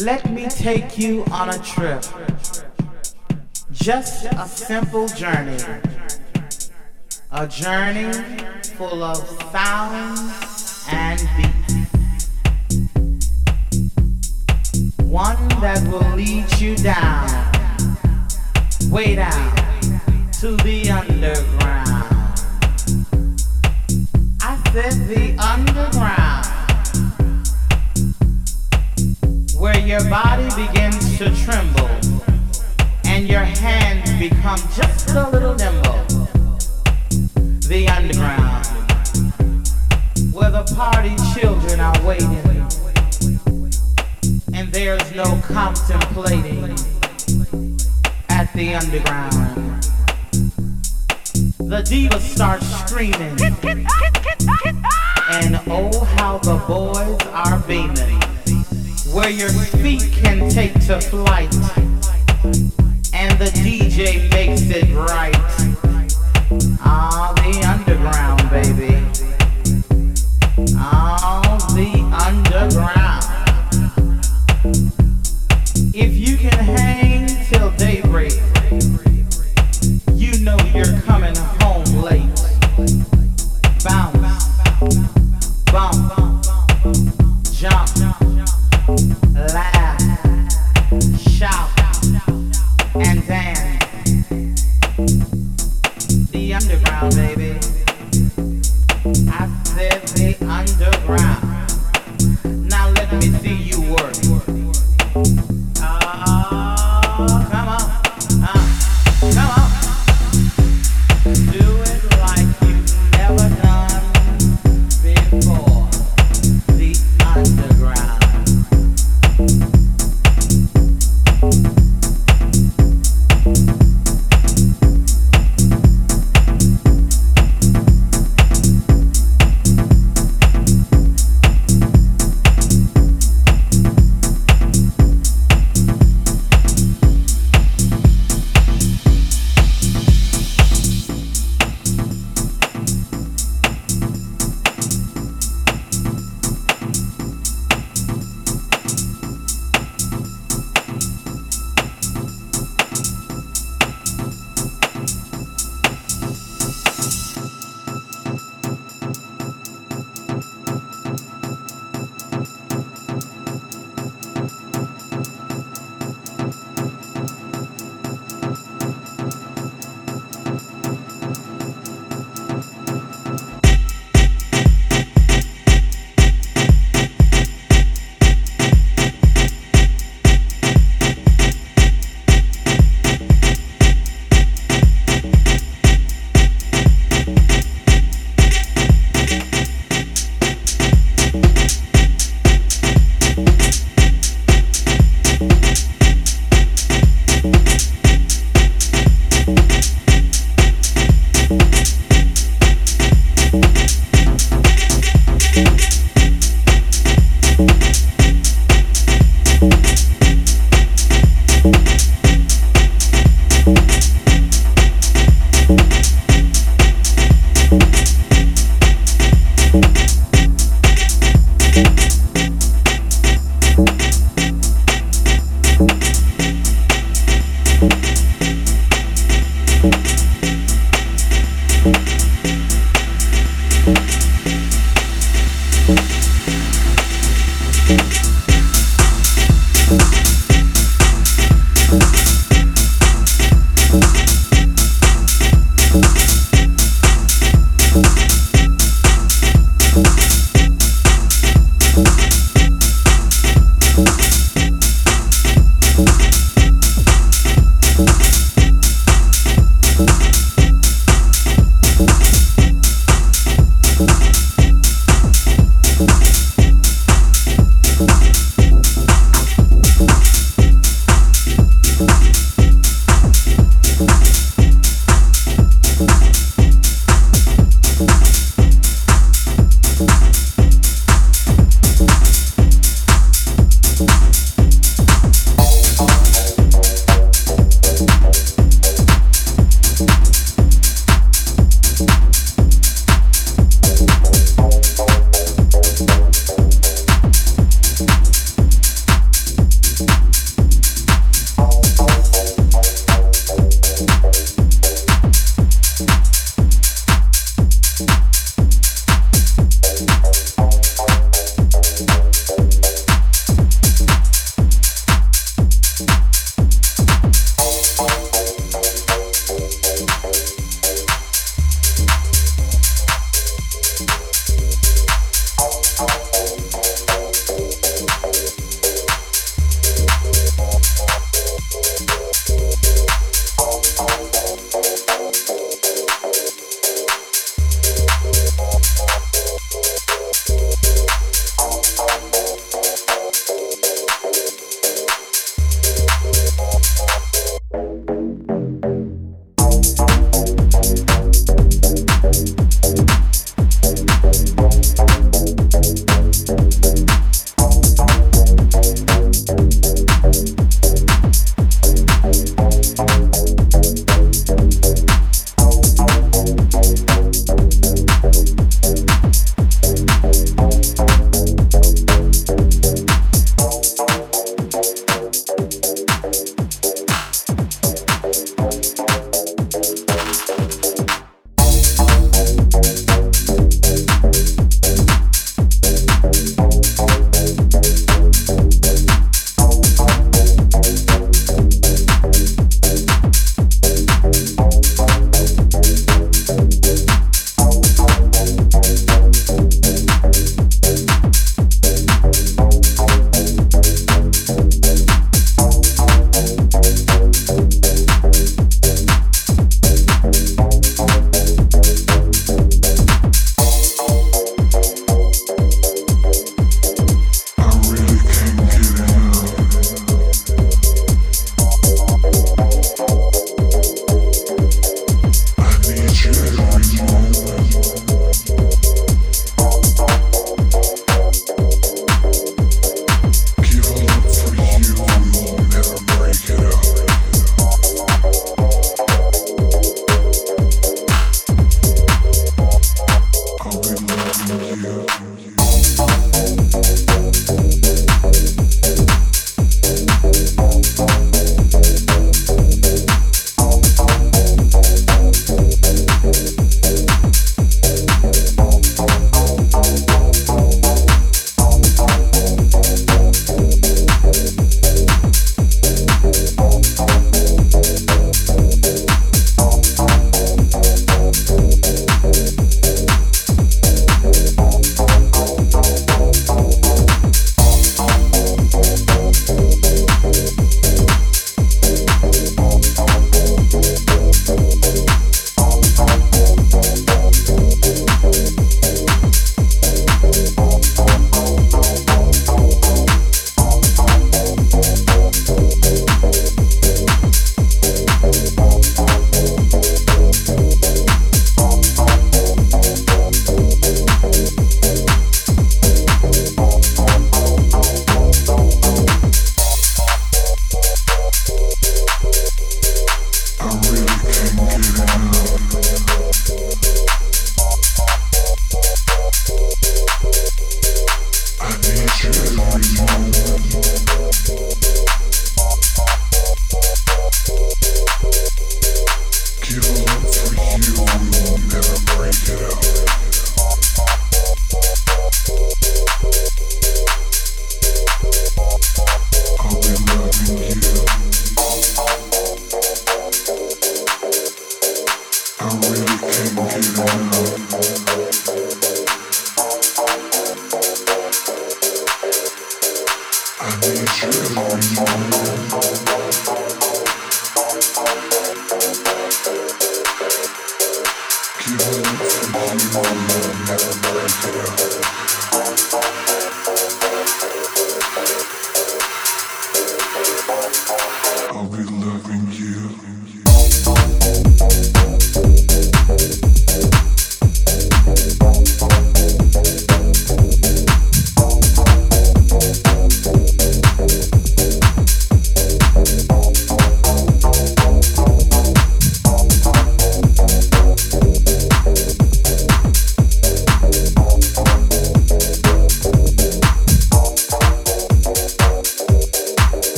Let me take you on a trip. Just a simple journey. A journey full of sounds and beats. One that will lead you down, way down to the underground. I said the underground, where your body begins to tremble and your hands become just a little nimble. The underground, where the party children are waiting, and there's no contemplating at the underground. The diva starts screaming, and oh, how the boys are beaming. Where your feet can take to flight, and the DJ makes it right. Ah,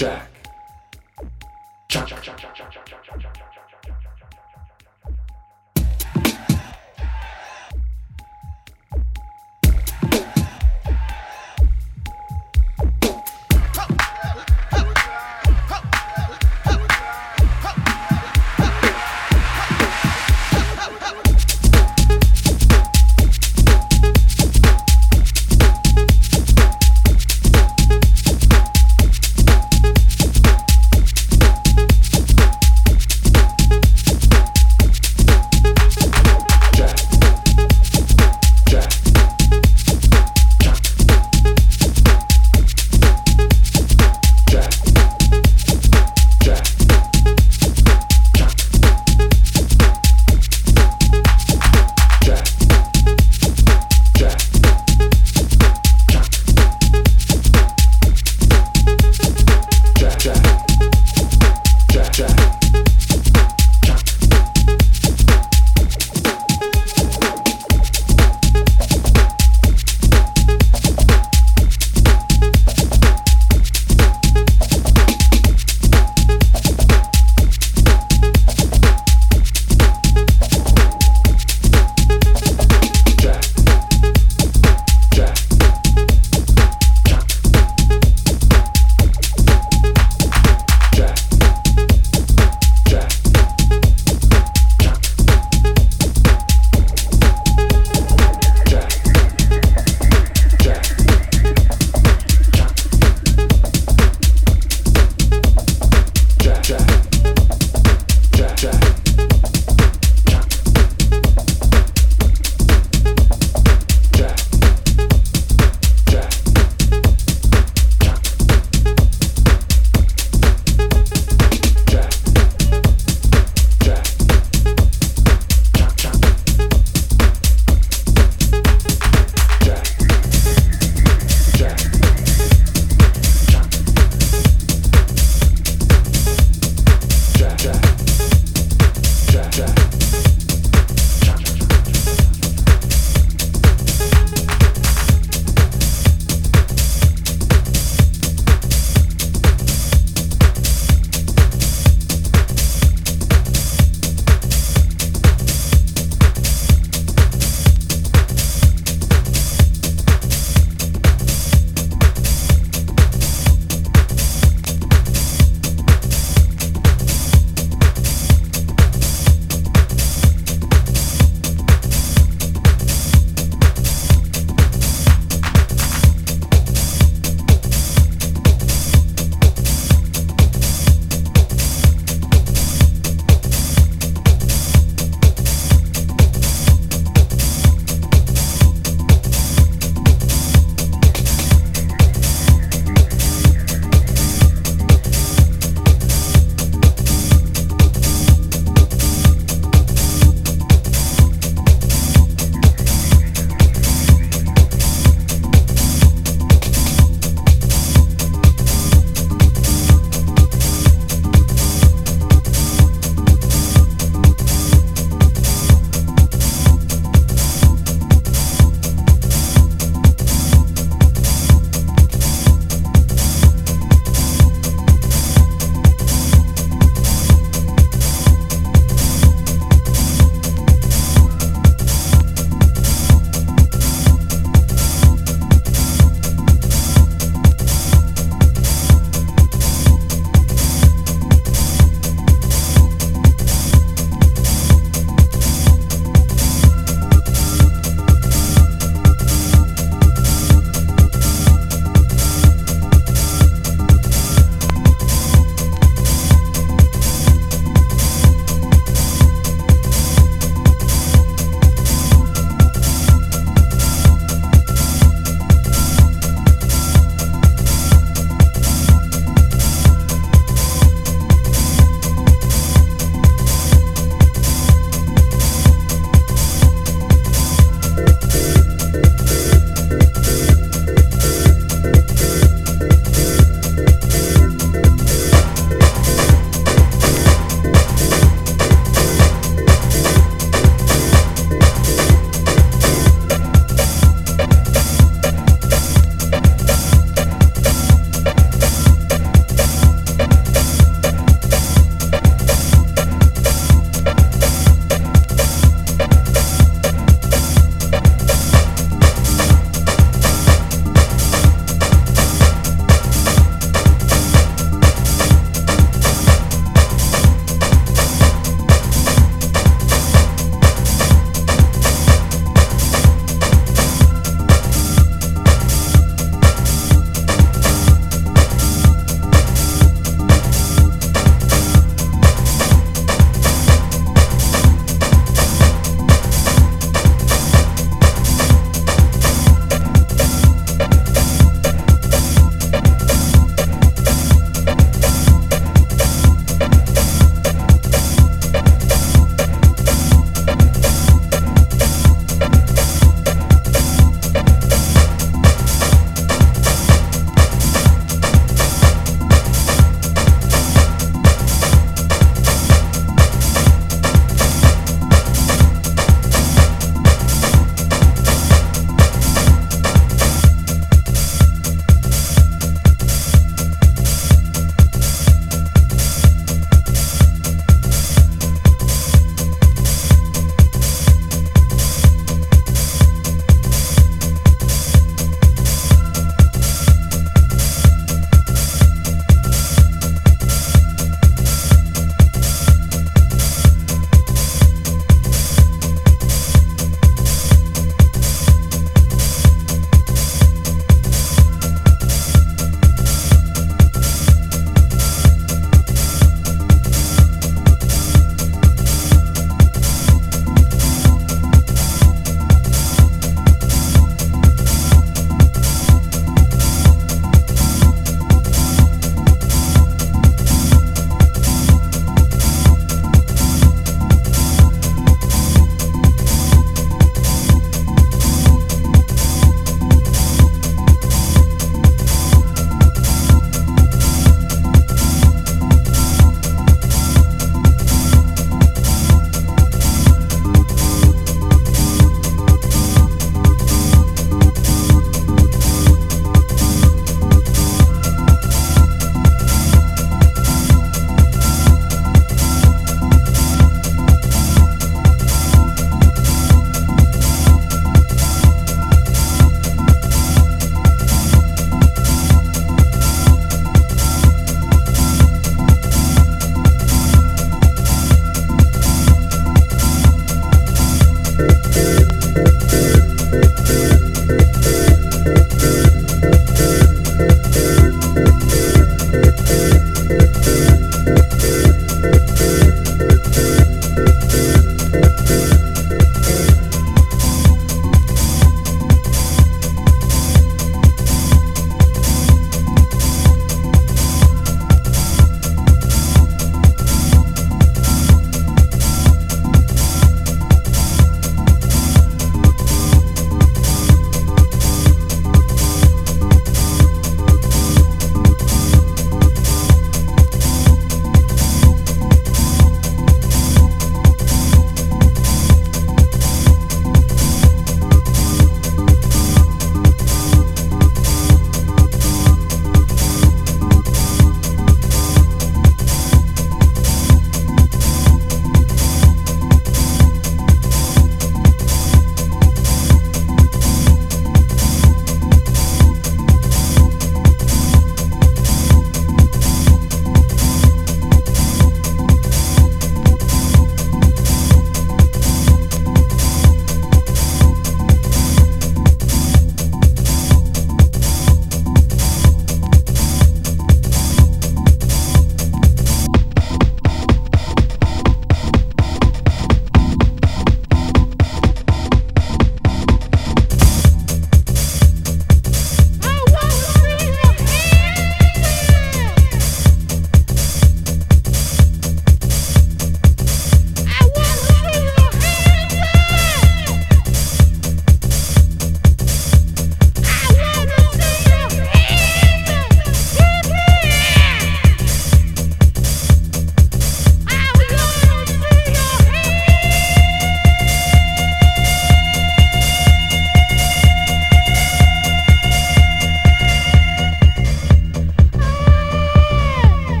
Jack.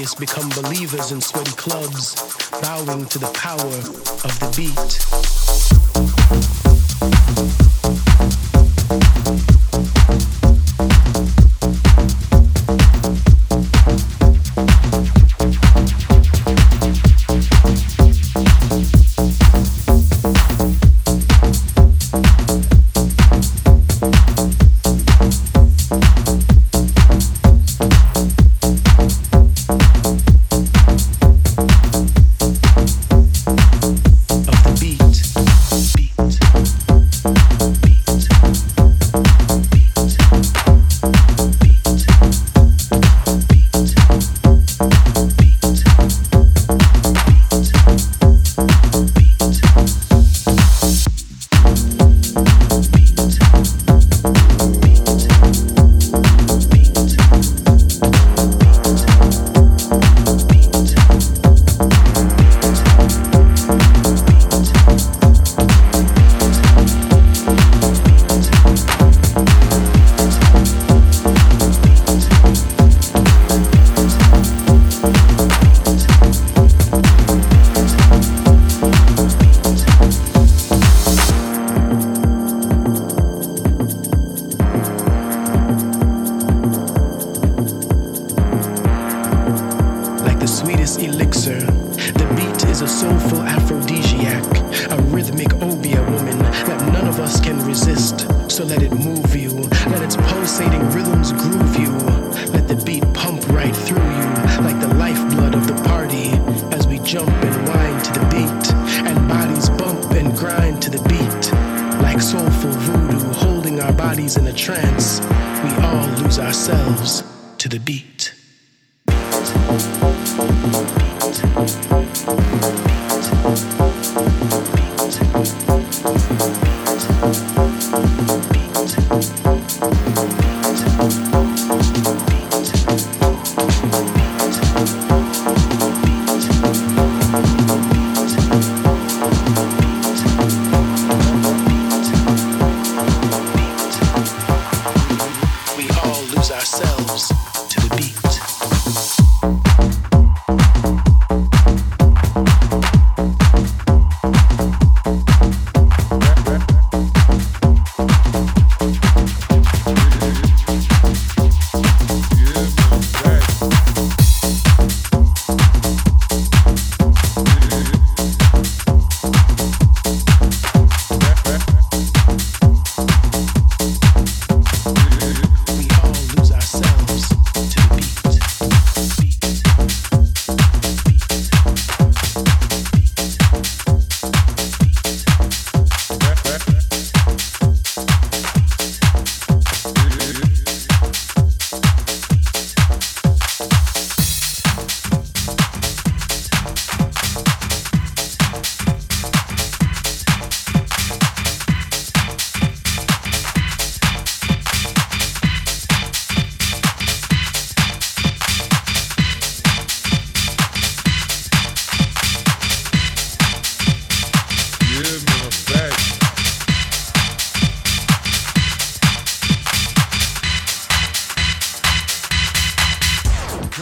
Atheists become believers in sweaty clubs, bowing to the power of the beat.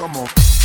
more.